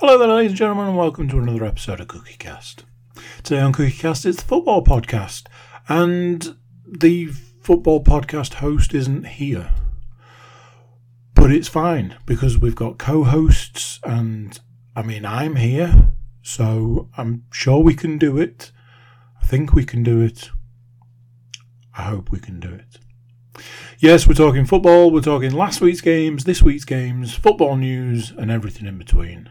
Hello there, ladies and gentlemen, and welcome to another episode of Cookie Cast. Today on Cookie Cast, it's the football podcast, and the football podcast host isn't here. But it's fine because we've got co hosts, and I mean, I'm here, so I'm sure we can do it. I think we can do it. I hope we can do it. Yes, we're talking football, we're talking last week's games, this week's games, football news, and everything in between.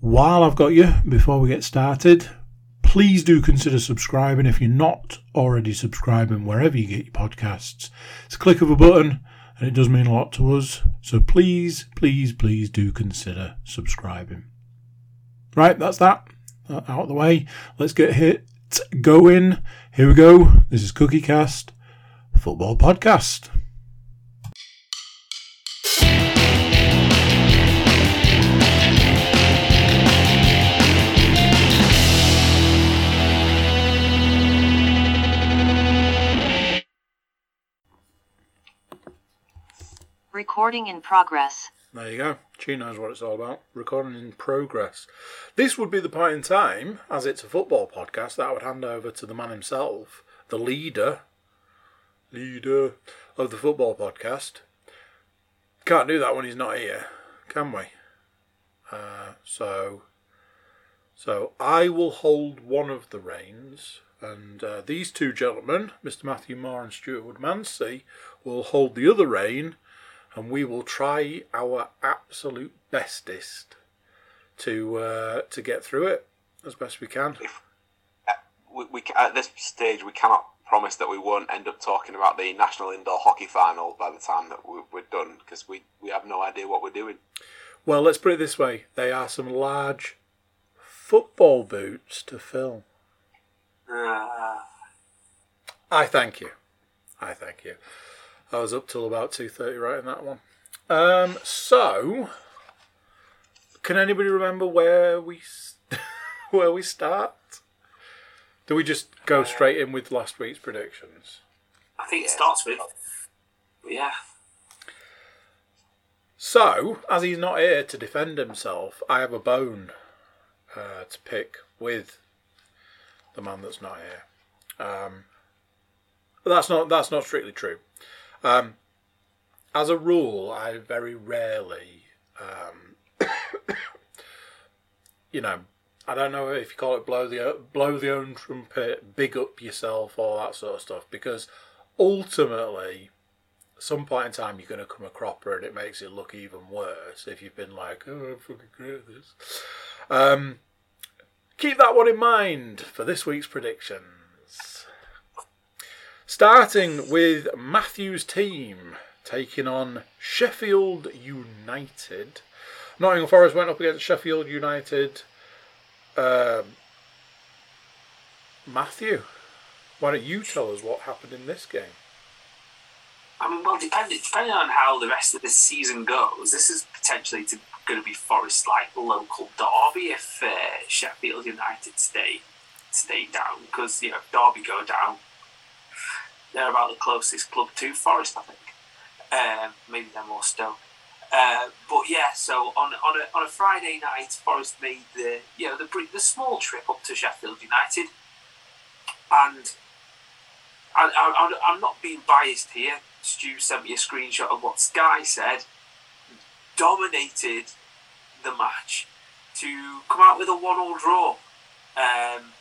While I've got you, before we get started, please do consider subscribing if you're not already subscribing wherever you get your podcasts. It's a click of a button and it does mean a lot to us. So please, please, please do consider subscribing. Right, that's that uh, out of the way. Let's get hit going. Here we go. This is Cookie Cast, football podcast. Recording in progress. There you go. She knows what it's all about. Recording in progress. This would be the point in time, as it's a football podcast, that I would hand over to the man himself, the leader, leader of the football podcast. Can't do that when he's not here, can we? Uh, so, so I will hold one of the reins, and uh, these two gentlemen, Mr. Matthew Moore and Stuart Woodmansey, will hold the other rein and we will try our absolute bestest to uh, to get through it as best we can. If, uh, we, we, at this stage, we cannot promise that we won't end up talking about the national indoor hockey final by the time that we, we're done because we, we have no idea what we're doing. Well, let's put it this way: they are some large football boots to fill. Uh, I thank you. I thank you. I was up till about two thirty writing that one. Um, so, can anybody remember where we where we start? Do we just go straight in with last week's predictions? I think it starts with, yeah. So, as he's not here to defend himself, I have a bone uh, to pick with the man that's not here. Um, but that's not that's not strictly true. Um, as a rule, I very rarely, um, you know, I don't know if you call it blow the blow the own trumpet, big up yourself, all that sort of stuff, because ultimately, some point in time, you're going to come a cropper, and it makes it look even worse if you've been like, "Oh, I'm fucking great at this." Um, keep that one in mind for this week's predictions. Starting with Matthew's team taking on Sheffield United. Nottingham Forest went up against Sheffield United. Um, Matthew, why don't you tell us what happened in this game? I mean, well, depending depending on how the rest of the season goes, this is potentially to, going to be Forest like local derby if uh, Sheffield United stay stay down because you know Derby go down, they're about the closest club to Forest, I think. Um, maybe they're more Stoke. Uh, but yeah, so on on a, on a Friday night, Forest made the you know the the small trip up to Sheffield United, and I, I, I'm not being biased here. Stu sent me a screenshot of what Sky said. Dominated the match to come out with a one-all draw. Um,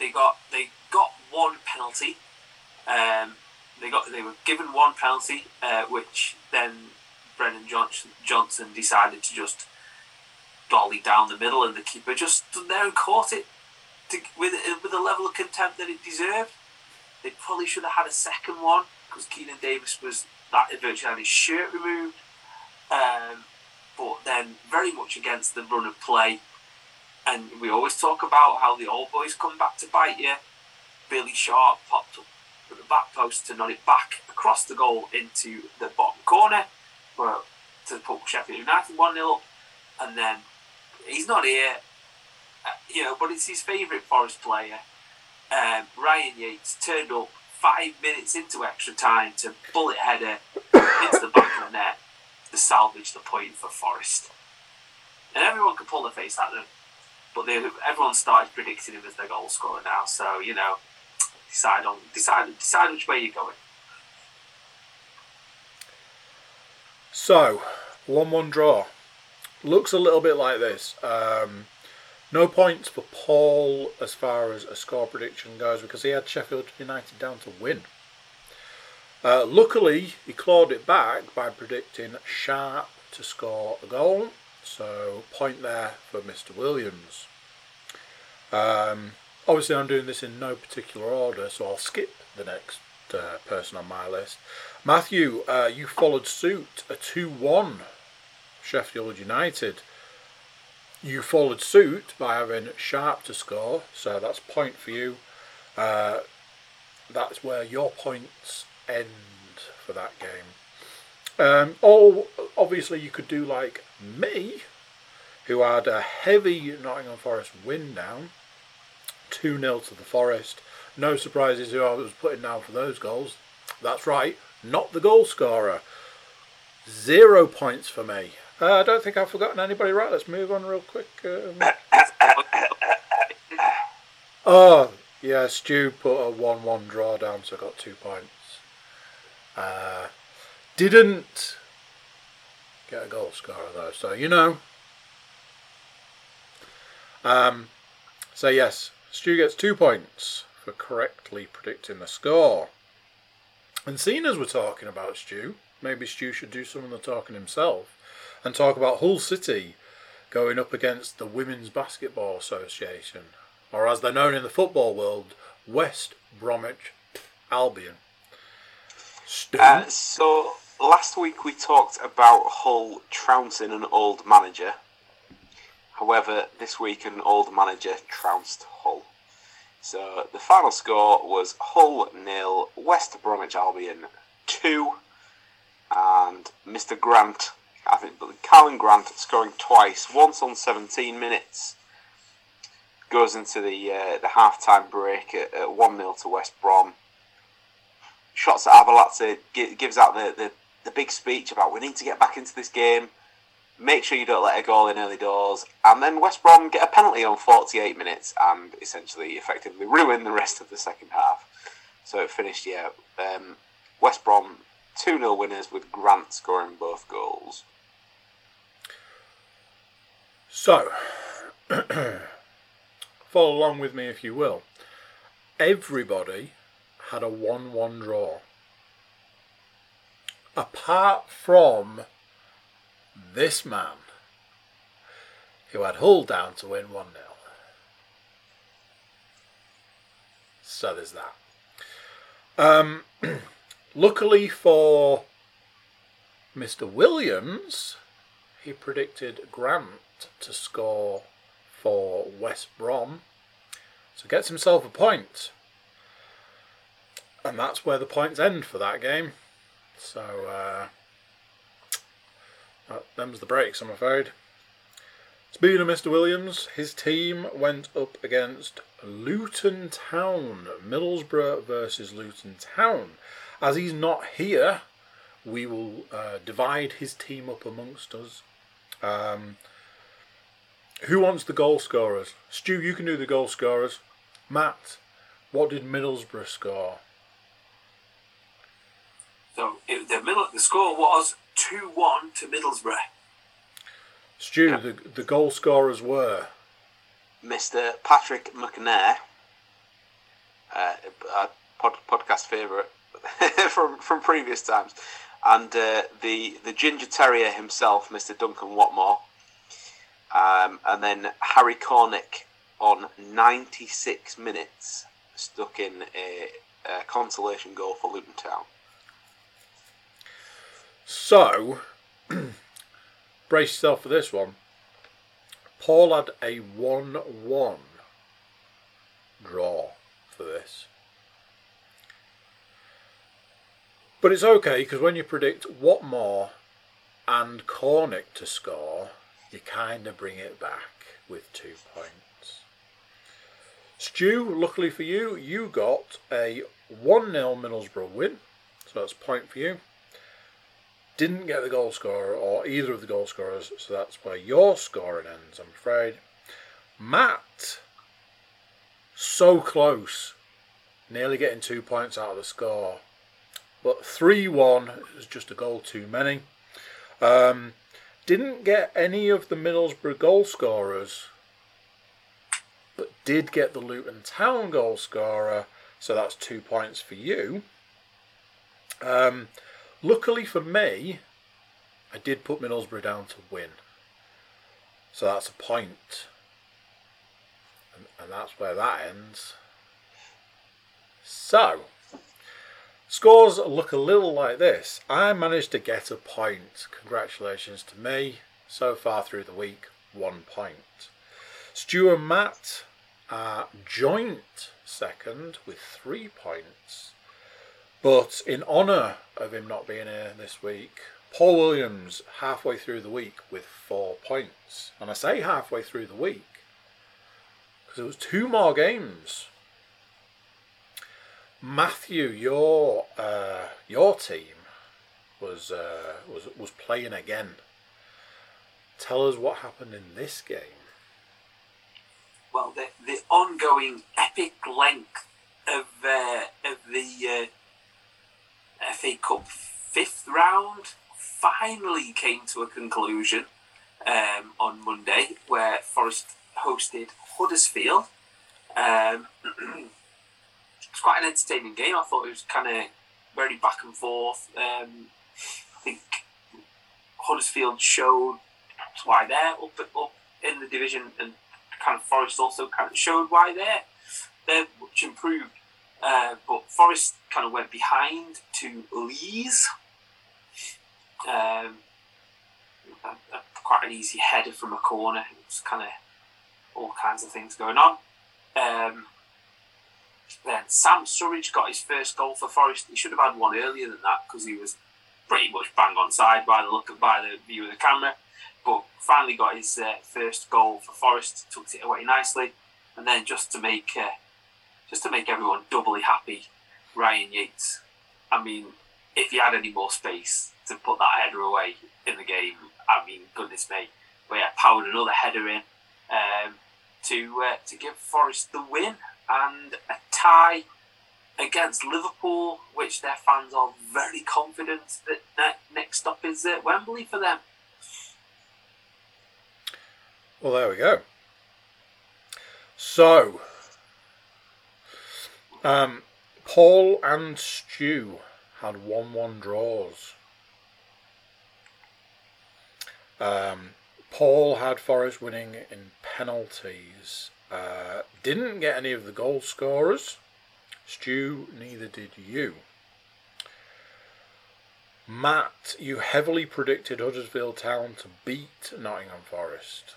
they got they got one penalty. Um, they got they were given one penalty, uh, which then Brennan Johnson, Johnson decided to just dolly down the middle, and the keeper just stood there and caught it to, with with a level of contempt that it deserved. They probably should have had a second one because Keinan Davis was that virtually had his shirt removed. Um, but then very much against the run of play. And we always talk about how the old boys come back to bite you. Billy Sharp popped up at the back post to nod it back across the goal into the bottom corner for, to put Sheffield United 1 0 up. And then he's not here, uh, you know, but it's his favourite Forest player. Um, Ryan Yates turned up five minutes into extra time to bullet header into the back of the net to salvage the point for Forest. and everyone could pull their face at them. But they, everyone started predicting him as their goal scorer now. So you know, decide on decide decide which way you're going. So, 1 1 draw. Looks a little bit like this. Um, no points for Paul as far as a score prediction goes because he had Sheffield United down to win. Uh, luckily, he clawed it back by predicting Sharp to score a goal. So, point there for Mr. Williams. Um, obviously, I'm doing this in no particular order, so I'll skip the next uh, person on my list. Matthew, uh, you followed suit a 2 1 Sheffield United. You followed suit by having Sharp to score, so that's point for you. Uh, that's where your points end for that game. Um, or obviously, you could do like me, who had a heavy Nottingham Forest win down, 2 0 to the Forest. No surprises who I was putting down for those goals. That's right, not the goal scorer. Zero points for me. Uh, I don't think I've forgotten anybody. Right, let's move on real quick. Um, oh, yeah, Stu put a 1 1 draw down, so I got two points. Uh, didn't get a goal scorer though, so you know. Um, so, yes, Stu gets two points for correctly predicting the score. And seeing as we're talking about Stu, maybe Stu should do some of the talking himself and talk about Hull City going up against the Women's Basketball Association, or as they're known in the football world, West Bromwich Albion. Stu? Uh, so last week we talked about Hull trouncing an old manager. However, this week an old manager trounced. So the final score was Hull nil, West Bromwich Albion two, and Mr. Grant, I think, but Karlan Grant scoring twice, once on 17 minutes. Goes into the uh, the half time break at, at one 0 to West Brom. Shota Arveladze, gives out the, the the big speech about we need to get back into this game. Make sure you don't let a goal in early doors, and then West Brom get a penalty on 48 minutes and essentially effectively ruin the rest of the second half. So it finished, yeah, um, West Brom 2 0 winners with Grant scoring both goals. So, follow along with me if you will. Everybody had a 1 1 draw. Apart from this man, who had Hull down to win 1 0. So there's that. Um, luckily for Mr. Williams, he predicted Grant to score for West Brom. So gets himself a point. And that's where the points end for that game. So, uh, them's the breaks, I'm afraid. Speaking of Mr. Williams, his team went up against Luton Town. Middlesbrough versus Luton Town. As he's not here, we will uh, divide his team up amongst us. Um, who wants the goal scorers? Stu, you can do the goal scorers. Matt, what did Middlesbrough score? So the middle, the score was two one to Middlesbrough. Stu, yeah. the the goal scorers were Mr. Patrick McNair, uh, a pod, podcast favourite from from previous times, and uh, the the ginger terrier himself, Mr. Duncan Watmore, um, and then Harry Cornick on 96 minutes stuck in a, a consolation goal for Luton Town. So, brace yourself for this one. Paul had a 1 1 draw for this. But it's okay because when you predict Watmore and Cornick to score, you kind of bring it back with two points. Stu, luckily for you, you got a 1 0 Middlesbrough win, so that's a point for you. Didn't get the goal scorer or either of the goal scorers, so that's where your scoring ends, I'm afraid. Matt, so close, nearly getting two points out of the score. But 3 1 is just a goal too many. Um, didn't get any of the Middlesbrough goal scorers, but did get the Luton Town goal scorer, so that's two points for you. Um, luckily for me, I did put Middlesbrough down to win, so that's a point. And, and that's where that ends. So, scores look a little like this. I managed to get a point. Congratulations to me. So far through the week, one point. Stu and Matt are joint second with three points. But in honour of him not being here this week, Paul Williams halfway through the week with four points. And I say halfway through the week because it was two more games. Matthew, your uh, your team was uh, was was playing again. Tell us what happened in this game. Well, the, the ongoing epic length of uh, of the uh, FA Cup fifth round finally came to a conclusion um, on Monday, where Forest hosted Huddersfield. Um, it's quite an entertaining game. I thought it was kind of very back and forth. Um, I think Huddersfield showed why they're up up in the division, and kind of Forest also kind of showed why they're they're much improved. Uh, but Forest kind of went behind to Lees. Um, a, a, quite an easy header from a corner. It was kind of all kinds of things going on. Um, then Sam Surridge got his first goal for Forest. He should have had one earlier than that because he was pretty much bang on side by the look of, by the view of the camera. But finally got his uh, first goal for Forest, tucked it away nicely, and then just to make uh, just to make everyone doubly happy, Ryan Yates. I mean, if he had any more space to put that header away in the game, I mean, goodness me. But yeah, powered another header in um, to uh, to give Forest the win and a tie against Liverpool, which their fans are very confident that ne- next stop is at Wembley for them. Well, there we go. So, um, Paul and Stu had 1 1 draws. Um, Paul had Forest winning in penalties. Uh, didn't get any of the goal scorers. Stu, neither did you. Matt, you heavily predicted Huddersfield Town to beat Nottingham Forest.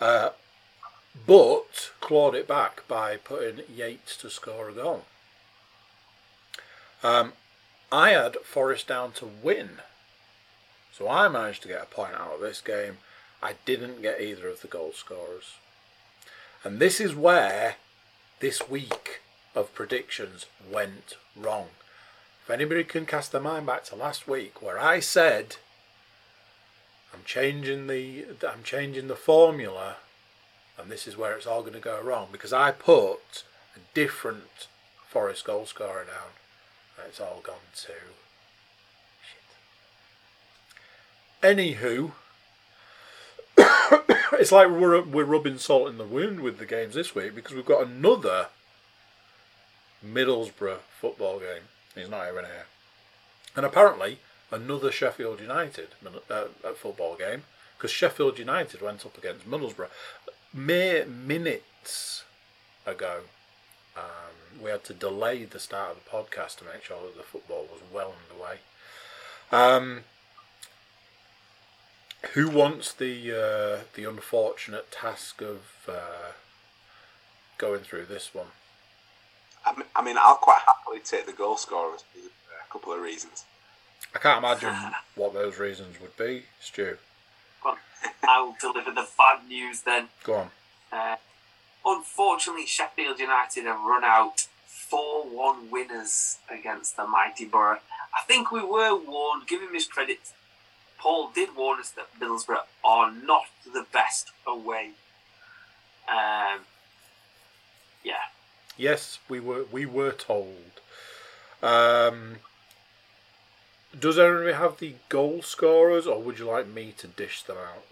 Uh, but clawed it back by putting Yates to score a goal. Um, I had Forest down to win. So I managed to get a point out of this game. I didn't get either of the goal scorers. And this is where this week of predictions went wrong. If anybody can cast their mind back to last week where I said I'm changing the I'm changing the formula and this is where it's all going to go wrong because I put a different Forest goal scorer down and it's all gone to shit. Anywho, it's like we're we're rubbing salt in the wound with the games this week because we've got another Middlesbrough football game. He's not even here, and apparently another Sheffield United uh, football game because Sheffield United went up against Middlesbrough mere minutes ago. Um, we had to delay the start of the podcast to make sure that the football was well underway. Um, who wants the uh, the unfortunate task of uh, going through this one? I mean, I mean, I'll quite happily take the goal scorers for a couple of reasons. I can't imagine what those reasons would be, Stu. I will deliver the bad news then. Go on. Uh, unfortunately, Sheffield United have run out 4 1 winners against the mighty Borough. I think we were warned. Give him his credit. Paul did warn us that Middlesbrough are not the best away. Um, yeah, Yes, we were we were told. Um, does everybody have the goal scorers, or would you like me to dish them out?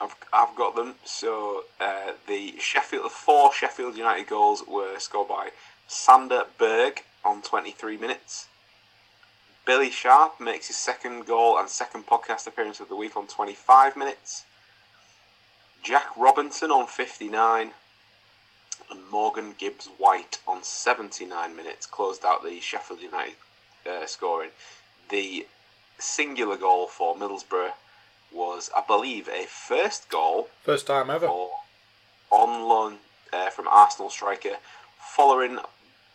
I've, I've got them. So uh, the Sheffield, four Sheffield United goals were scored by Sander Berge on 23 minutes. Billy Sharp makes his second goal and second podcast appearance of the week on 25 minutes. Jack Robinson on 59. And Morgan Gibbs White on 79 minutes closed out the Sheffield United uh, scoring. The singular goal for Middlesbrough was, I believe, a first goal First time ever. for on loan uh, from Arsenal striker Folarin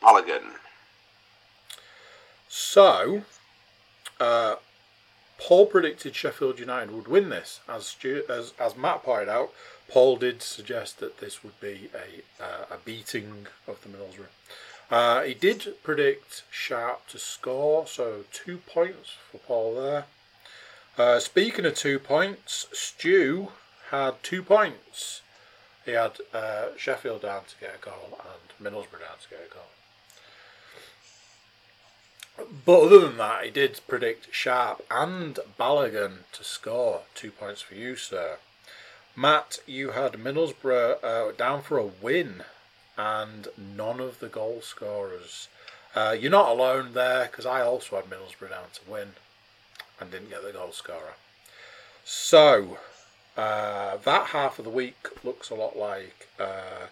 Balogun. So, uh, Paul predicted Sheffield United would win this. As Stu, as as Matt pointed out, Paul did suggest that this would be a uh, a beating of the Middlesbrough. Uh, he did predict Sharp to score, so two points for Paul there. Uh, speaking of two points, Stu had two points. He had uh, Sheffield down to get a goal and Middlesbrough down to get a goal. But other than that, he did predict Sharp and Balogun to score. Two points for you, sir. Matt, you had Middlesbrough uh, down for a win and none of the goal scorers. Uh, you're not alone there because I also had Middlesbrough down to win and didn't get the goal scorer. So, uh, that half of the week looks a lot like uh,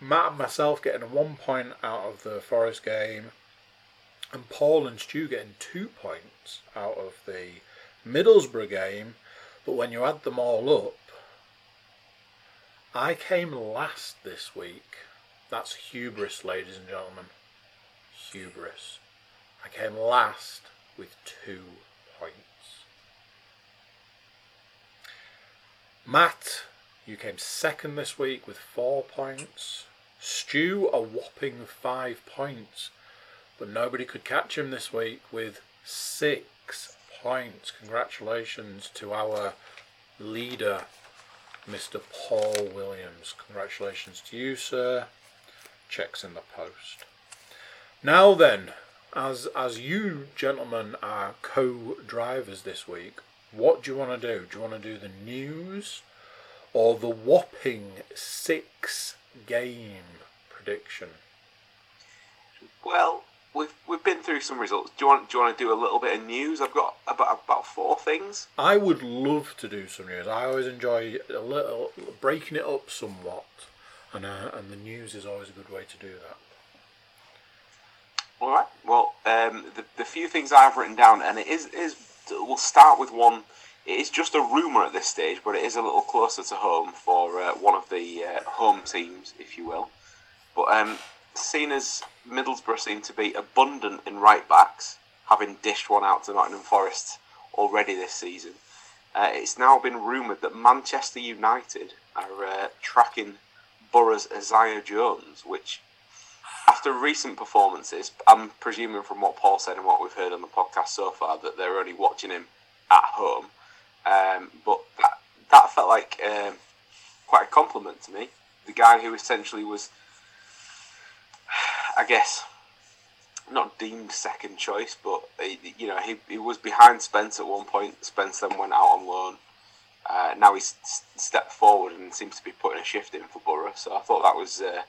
Matt and myself getting one point out of the Forest game and Paul and Stu getting two points out of the Middlesbrough game, but when you add them all up, I came last this week. That's hubris, ladies and gentlemen. Hubris. I came last with two points. Matt, you came second this week with four points. Stu, a whopping five points but nobody could catch him this week with six points. Congratulations to our leader, Mr. Paul Williams. Congratulations to you, sir. Checks in the post. Now then, as as you gentlemen are co-drivers this week, what do you want to do? Do you want to do the news or the whopping six game prediction? Well, we've we've been through some results. Do you want do you want to do a little bit of news? I've got about about four things. I would love to do some news. I always enjoy a little breaking it up somewhat, and uh, and the news is always a good way to do that. All right. Well, um, the the few things I've written down, and it is is we'll start with one. It is just a rumor at this stage, but it is a little closer to home for uh, one of the uh, home teams, if you will. But um, seen as Middlesbrough seem to be abundant in right backs, having dished one out to Nottingham Forest already this season, uh, it's now been rumoured that Manchester United are uh, tracking Borough's Isaiah Jones, which, after recent performances, I'm presuming from what Paul said and what we've heard on the podcast so far, that they're only watching him at home. Um, but that, that felt like um, quite a compliment to me. The guy who essentially was I guess not deemed second choice, but he, you know he, he was behind Spence at one point. Spence then went out on loan. Uh, now he's stepped forward and seems to be putting a shift in for Borough. So I thought that was uh,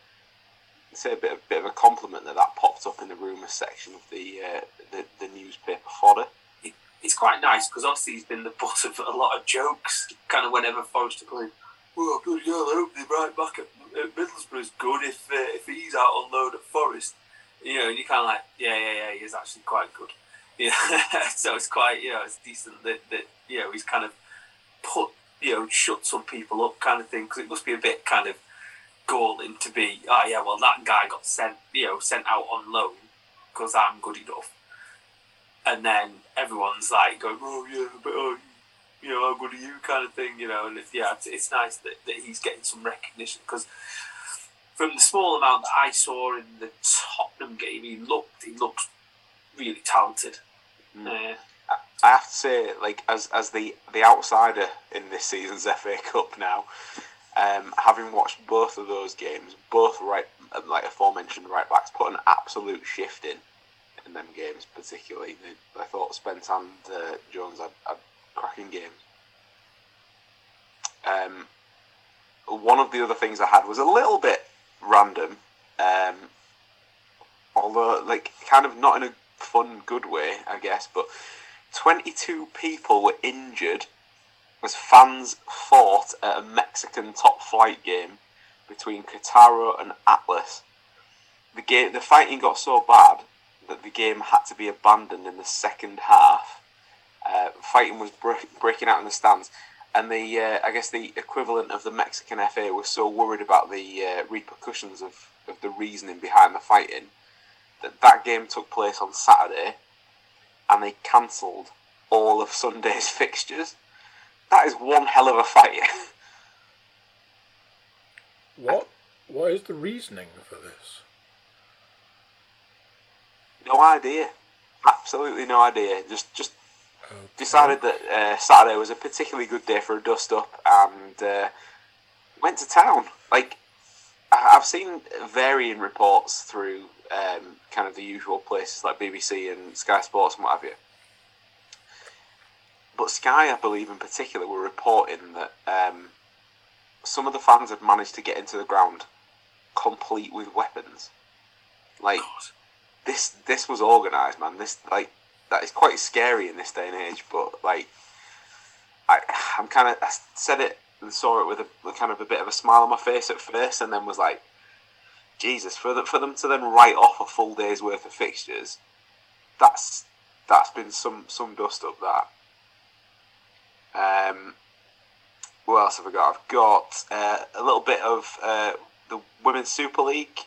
say a bit of, bit of a compliment that that popped up in the rumours section of the, uh, the the newspaper fodder. it, it's quite nice because obviously he's been the butt of a lot of jokes. Kind of whenever Forest are playing, well, bloody hell, I hope the right back at Middlesbrough's good if uh, if he's out on loan at Forest. You know, and you're kind of like, yeah, yeah, yeah, he's actually quite good. Yeah, so it's quite, you know, it's decent that, that you know he's kind of put, you know, shut some people up, kind of thing. Because it must be a bit kind of galling to be, oh yeah, well that guy got sent, you know, sent out on loan because I'm good enough, and then everyone's like going, oh yeah, but oh, you know, how good are you, kind of thing, you know. And it's, yeah, it's, it's nice that, that he's getting some recognition because from the small amount that I saw in the Tottenham game, he looked he looked really talented. Mm. Uh, I have to say, like as as the the outsider in this season's FA Cup now, um, having watched both of those games, both right like aforementioned right backs put an absolute shift in in them games. Particularly, I thought Spence and uh, Jones had, had cracking games. Um, one of the other things I had was a little bit random, um, although like kind of not in a fun, good way, I guess. But 22 people were injured as fans fought at a Mexican top flight game between Querétaro and Atlas. The game, the fighting got so bad that the game had to be abandoned in the second half. Uh, fighting was break, breaking out in the stands, and the uh, I guess the equivalent of the Mexican FA was so worried about the uh, repercussions of, of the reasoning behind the fighting that that game took place on Saturday, and they cancelled all of Sunday's fixtures. That is one hell of a fight. What? What is the reasoning for this? no idea, absolutely no idea. Just just. Decided that uh, Saturday was a particularly good day for a dust up and uh, went to town. Like I've seen varying reports through um, kind of the usual places like BBC and Sky Sports and what have you. But Sky, I believe in particular, were reporting that um, some of the fans had managed to get into the ground complete with weapons. Like God. this this was organised, man. This like that is quite scary in this day and age. But like, I I'm kind of I said it and saw it with a kind of a bit of a smile on my face at first, and then was like, Jesus, for them for them to then write off a full day's worth of fixtures, that's that's been some some dust up that. Um, what else have I got? I've got uh, a little bit of uh, the Women's Super League,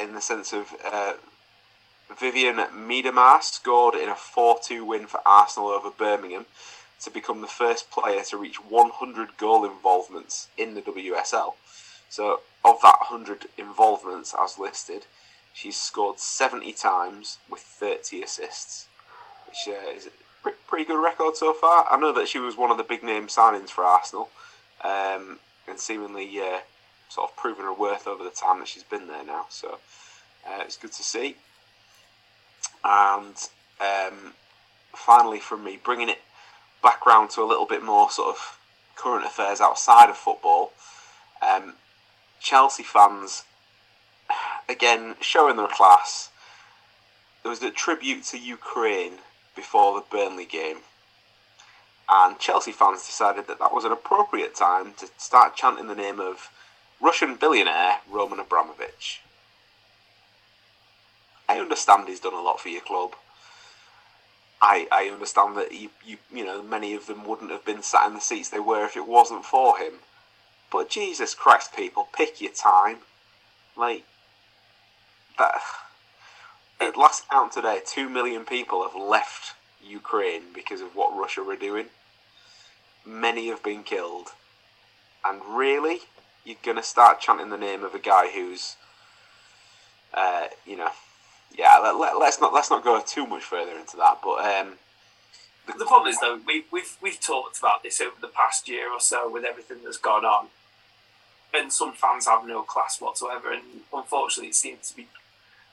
in the sense of uh, Vivianne Miedema scored in a 4-2 win for Arsenal over Birmingham to become the first player to reach 100 goal involvements in the WSL. So, of that 100 involvements as listed, she's scored 70 times with 30 assists, which uh, is a pretty good record so far. I know that she was one of the big name signings for Arsenal, um, and seemingly uh, sort of proven her worth over the time that she's been there now. So, uh, it's good to see. And um, finally, from me, bringing it back round to a little bit more sort of current affairs outside of football. Um, Chelsea fans, again, showing their class. There was a tribute to Ukraine before the Burnley game. And Chelsea fans decided that that was an appropriate time to start chanting the name of Russian billionaire Roman Abramovich. I understand he's done a lot for your club. I I understand that you, you you know many of them wouldn't have been sat in the seats they were if it wasn't for him. But Jesus Christ, people, pick your time. Like that. At last count today, two million people have left Ukraine because of what Russia were doing. Many have been killed, and really, you're gonna start chanting the name of a guy who's, uh, you know, yeah. Let, let, let's not let's not go too much further into that. But um, The problem is, though, we, we've we've talked about this over the past year or so with everything that's gone on, and some fans have no class whatsoever, and unfortunately, it seems to be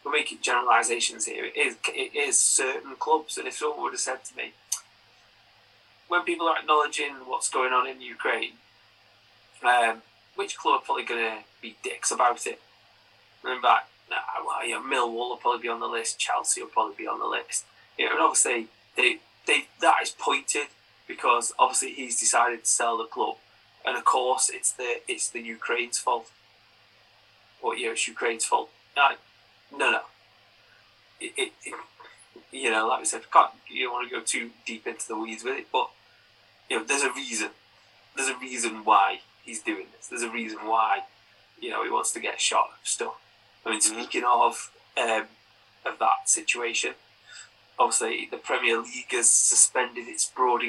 we're making generalisations here. It is it is certain clubs, and if someone would have said to me, when people are acknowledging what's going on in Ukraine, um, which club are probably going to be dicks about it? And I'm like, well, know, Millwall will probably be on the list, Chelsea will probably be on the list. You know, and obviously they they that is pointed because obviously he's decided to sell the club, and of course it's the it's the Ukraine's fault. What know, it's Ukraine's fault. No, no, no. It, it, it you know, like we said, can't you don't want to go too deep into the weeds with it, but you know, there's a reason. There's a reason why he's doing this. There's a reason why you know he wants to get shot of stuff. I mean, speaking of um, of that situation, obviously the Premier League has suspended its broad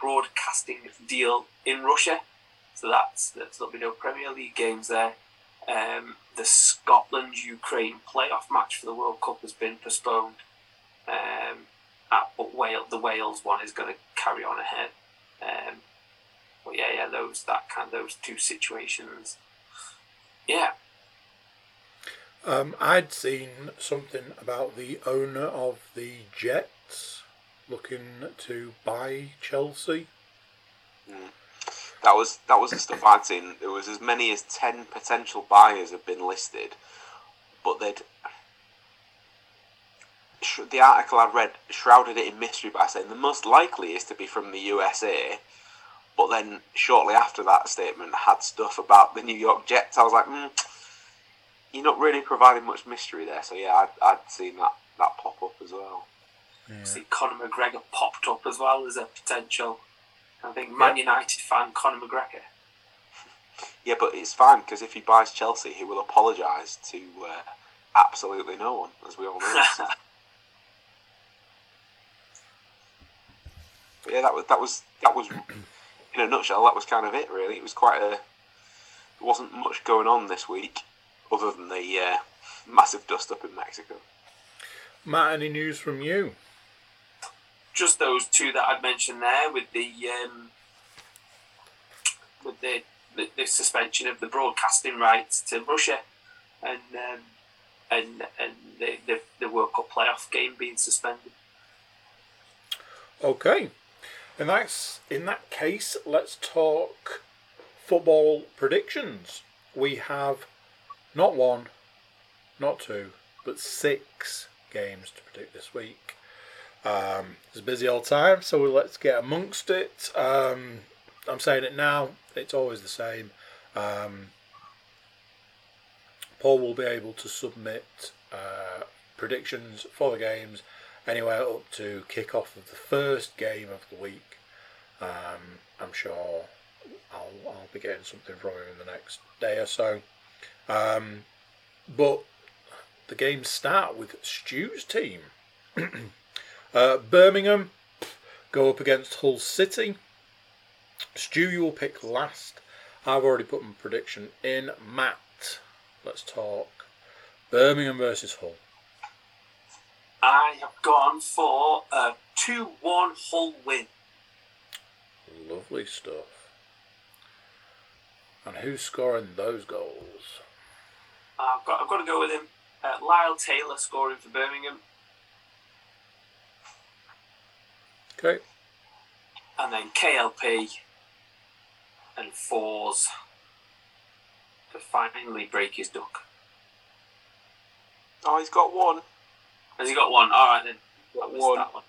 broadcasting deal in Russia, so that's that's there'll be no Premier League games there. Um, the Scotland Ukraine playoff match for the World Cup has been postponed Um, uh, but Wales, the Wales one is going to carry on ahead. Um, but yeah, yeah, those that kind those two situations. Yeah, Um, I'd seen something about the owner of the Jets looking to buy Chelsea. That was that was the stuff I'd seen. There was as many as ten potential buyers have been listed, but they'd the article I read shrouded it in mystery by saying the most likely is to be from the USA, but then shortly after that statement had stuff about the New York Jets. I was like, mm, you're not really providing much mystery there. So yeah, I'd, I'd seen that that pop up as well. see Conor McGregor popped up as well as a potential. I think Man United fan Conor McGregor. Yeah, but it's fine because if he buys Chelsea, he will apologise to uh, absolutely no one, as we all know. But yeah, that was that was that was in a nutshell. That was kind of it, really. It was quite a. There wasn't much going on this week, other than the uh, massive dust up in Mexico. Matt, any news from you? just those two that I'd mentioned there with the um, with the, the, the suspension of the broadcasting rights to Russia and um, and and the, the the World Cup playoff game being suspended. Okay. In that, in that case, let's talk football predictions. We have not one, not two, but six games to predict this week. Um, it's a busy old time, so let's get amongst it. Um, I'm saying it now, it's always the same. Um, Paul will be able to submit uh, predictions for the games anywhere up to kick off of the first game of the week. Um, I'm sure I'll, I'll be getting something from him in the next day or so. Um, but the games start with Stu's team. uh, Birmingham go up against Hull City. Stu, you will pick last. I've already put my prediction in. Matt, let's talk. Birmingham versus Hull. I have gone for a two-one Hull win. Lovely stuff. And who's scoring those goals? I've got I've got to go with him. Uh, Lyle Taylor scoring for Birmingham, Okay. and then KLP and Fours to finally break his duck. Oh, he's got one. Has he got one? All right then. I Got one. that one.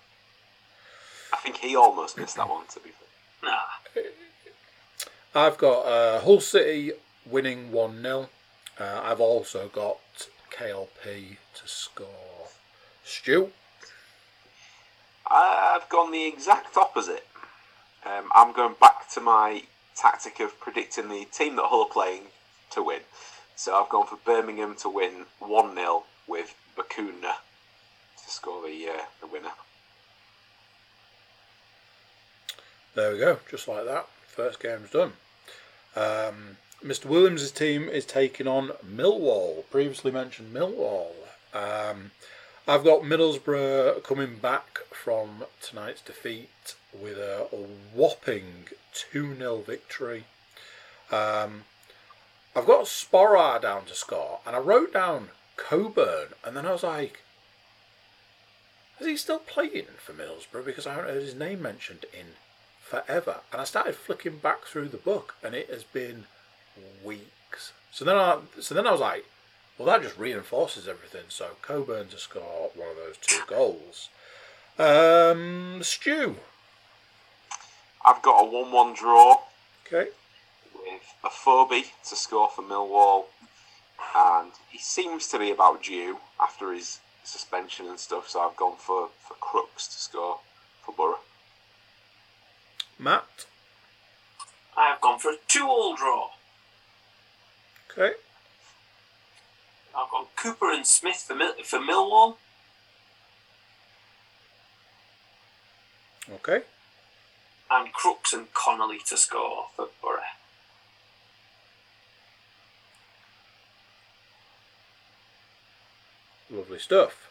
I think he almost missed that one. To be fair. Nah. I've got uh, Hull City winning 1 0. Uh, I've also got KLP to score. Stu? I've gone the exact opposite. Um, I'm going back to my tactic of predicting the team that Hull are playing to win. So I've gone for Birmingham to win 1 0 with Bacuna to score the, uh, the winner. There we go, just like that. First game's done. Um, Mr. Williams' team is taking on Millwall. Previously mentioned Millwall. Um, I've got Middlesbrough coming back from tonight's defeat with a, whopping 2 0 victory. Um, I've got Sporar down to score, and I wrote down Coburn, and then I was like, is he still playing for Middlesbrough? Because I haven't heard his name mentioned in forever. And I started flicking back through the book, and it has been weeks. So then I, so then I was like, well, that just reinforces everything. So Coburn to score one of those two goals. Um, Stu. I've got a 1 1 draw Okay. with Afobe to score for Millwall. And he seems to be about due after his suspension and stuff, so I've gone for, for Crooks to score for Borough. Matt. I have gone for a two-all draw. Okay. I've got Cooper and Smith for Mil- for Millwall, Okay. and Crooks and Connolly to score for Borough. Lovely stuff.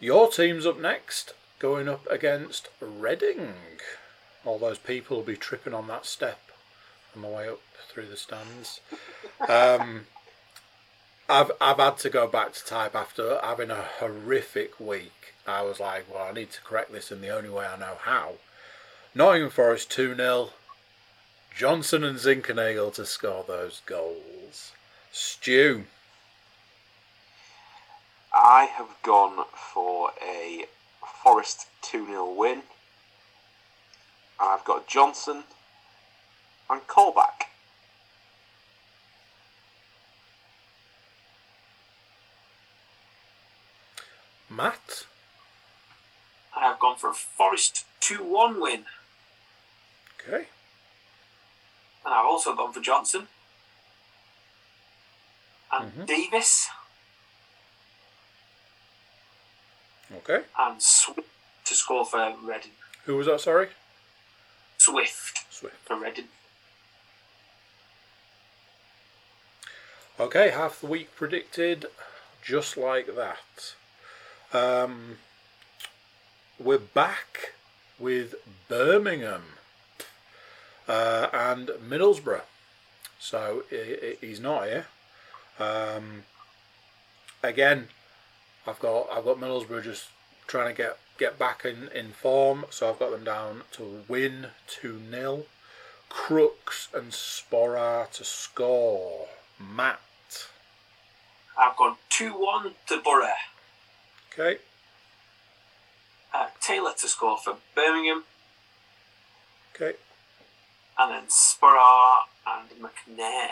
Your team's up next, going up against Reading. All those people will be tripping on that step on the way up through the stands. Um, I've I've had to go back to type after having a horrific week. I was like, well, I need to correct this in the only way I know how. Nottingham Forest 2 0. Johnson and Zinckernagel to score those goals. Stew. I have gone for a Forest 2 0 win. And I've got Johnson and Colback. Matt. I have gone for a Forest 2 1 win. Okay. And I've also gone for Johnson. And Mhm. Davis. Okay. And Swift to score for Reading. Who was that, sorry? Swift Swift. for Reading. Okay, half the week predicted, just like that. Um, we're back with Birmingham uh, and Middlesbrough. So he's not here. Um, again, I've got I've got Middlesbrough just trying to get get back in, in form. So I've got them down to win two 0 Crooks and Sporar to score. Matt. I've gone 2 1 to Borough. Okay. Uh, Taylor to score for Birmingham. Okay. And then Sporar and McNair.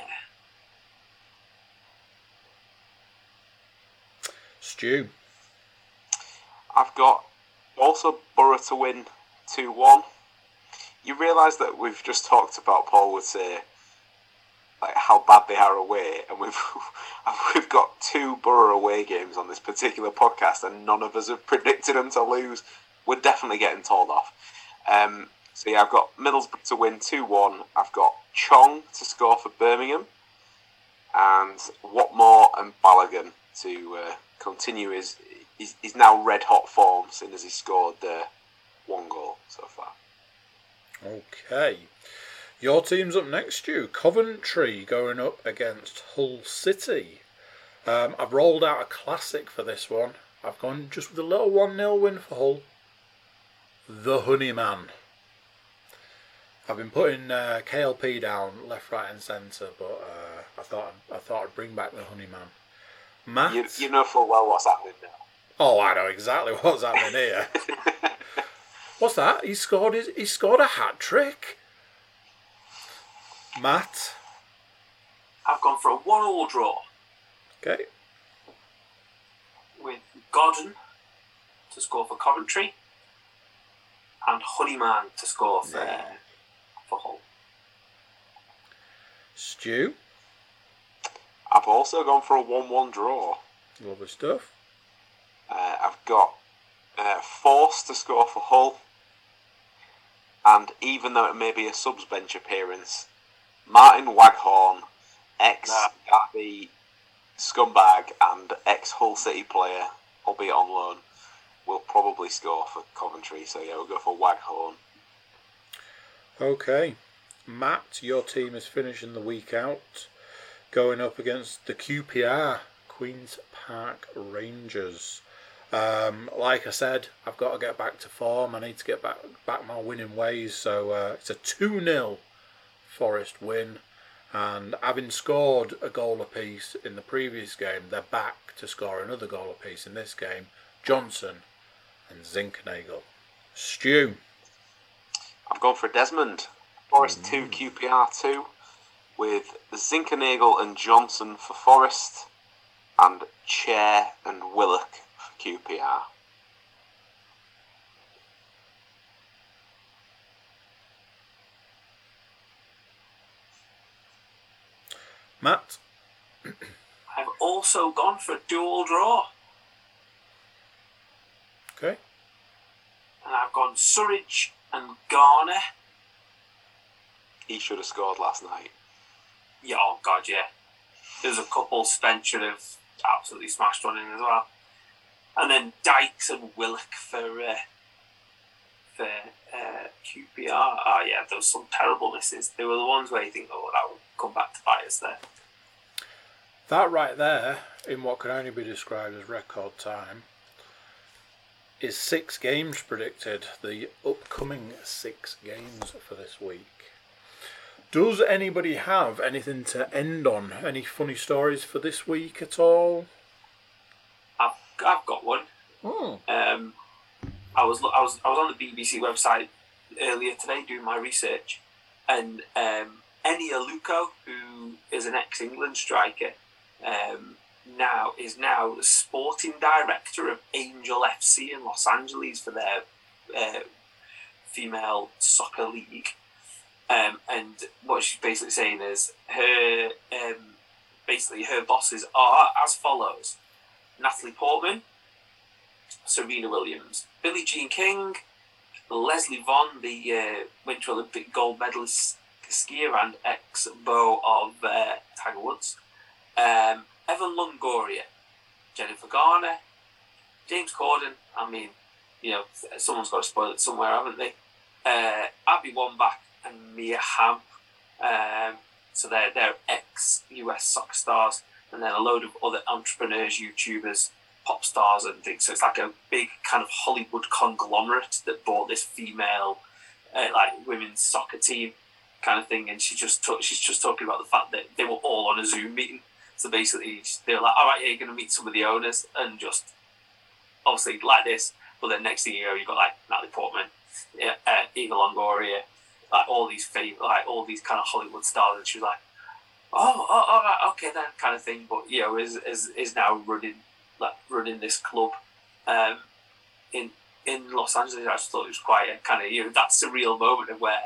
Stew. I've got also Borough to win 2 1. You realise that we've just talked about Paul would say like how bad they are away, and we've we've got two Borough away games on this particular podcast, and none of us have predicted them to lose. We're definitely getting told off. Um, so yeah, I've got Middlesbrough to win two one. I've got Chong to score for Birmingham, and Watmore and Balogun to uh, continue his, his now red hot form, seeing as he scored uh, one goal so far. Okay. Your team's up next, you Coventry going up against Hull City. Um, I've rolled out a classic for this one. I've gone just with a little 1 0 win for Hull. The Honeyman. I've been putting uh, KLP down left, right, and centre, but uh, I thought I thought I'd bring back the Honeyman. Matt. You, you know full well what's happening now. Oh, I know exactly what's happening here. What's that? He scored his, he scored a hat trick. Matt. I've gone for a 1 all draw Okay. with Godden to score for Coventry and Honeyman to score for, for Hull. Stew. I've also gone for a one-one draw. Lovely stuff. Uh, I've got uh, Force to score for Hull, and even though it may be a subs bench appearance, Martin Waghorn, ex Derby scumbag and ex Hull City player, albeit on loan, will probably score for Coventry. So yeah, we'll go for Waghorn. Okay. Matt, your team is finishing the week out, going up against the QPR, Queen's Park Rangers. Um, like I said, I've got to get back to form. I need to get back back my winning ways. So uh, it's a 2 0 Forest win. And having scored a goal apiece in the previous game, they're back to score another goal apiece in this game. Johnson and Zinckernagel. Stew. I've gone for Desmond. Forest 2, mm. QPR 2, with Zinckernagel and Johnson for Forest, and Chair and Willock for QPR. Matt. I've also gone for a dual draw Okay. and I've gone Surridge and Garner. He should have scored last night. Yeah, oh god, yeah. There's a couple Spence should have absolutely smashed one in as well. and then Dykes and Willock for uh, for uh, QPR. Oh yeah, there was some terrible misses. They were the ones where you think, oh, that back to us there. That right there, in what can only be described as record time, is six games predicted. The upcoming six games for this week. Does anybody have anything to end on? Any funny stories for this week at all? I've I've got one. Hmm. Um, I was I was I was on the BBC website earlier today doing my research, and um, Eni Aluko, who is an ex-England striker, um, now is now the sporting director of Angel FC in Los Angeles for their uh, female soccer league. Um, and what she's basically saying is her um, basically her bosses are as follows: Natalie Portman, Serena Williams, Billie Jean King, Leslie Vonn, the uh, Winter Olympic gold medalist skier and ex beau of uh, Tiger Woods, um, Eva Longoria, Jennifer Garner, James Corden. I mean, you know, someone's got to spoil it somewhere, haven't they? Uh, Abby Wambach and Mia Hamm. Um, so they're, they're ex US soccer stars, and then a load of other entrepreneurs, YouTubers, pop stars, and things. So it's like a big kind of Hollywood conglomerate that bought this female, uh, like women's soccer team kind of thing. And she just talk, she's just talking about the fact that they were all on a Zoom meeting. So basically, they were like, "All right, yeah, you're going to meet some of the owners," and just obviously like this. But then next thing you know, you've got like Natalie Portman, yeah, uh, Eva Longoria, like all these fav- like all these kind of Hollywood stars, and she was like, "Oh, oh, okay, then," kind of thing. But you know, is is, is now running like running this club um, in in Los Angeles. I just thought it was quite a kind of you know that surreal moment of where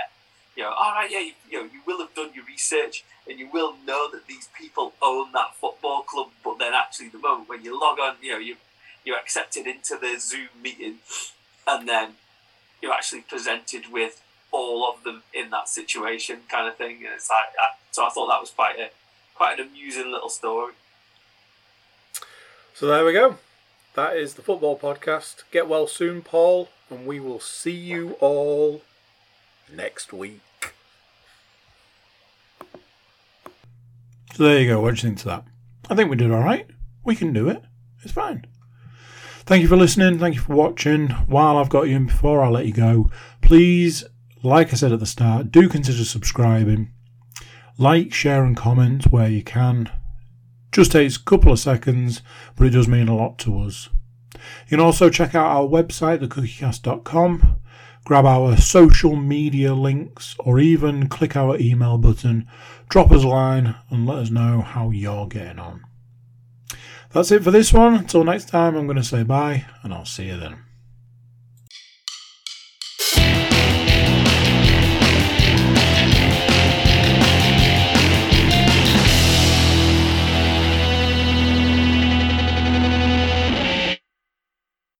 you know, all right, yeah, you, you know, you will have done your research and you will know that these people own that football club, but then actually the moment when you log on, you know, you you're accepted into the Zoom meeting, and then you're actually presented with all of them in that situation, kind of thing. And it's like, so I thought that was quite a quite an amusing little story. So there we go. That is the football podcast. Get well soon, Paul, and we will see you all next week. So there you go. What do you think to that? I think we did all right. We can do it. It's fine. Thank you for listening. Thank you for watching. While I've got you in before I let you go, please, like I said at the start, do consider subscribing. Like, share, and comment where you can. Just takes a couple of seconds, but it does mean a lot to us. You can also check out our website, thecookiecast.com, grab our social media links, or even click our email button, drop us a line, and let us know how you're getting on. That's it for this one. Until next time, I'm going to say bye, and I'll see you then.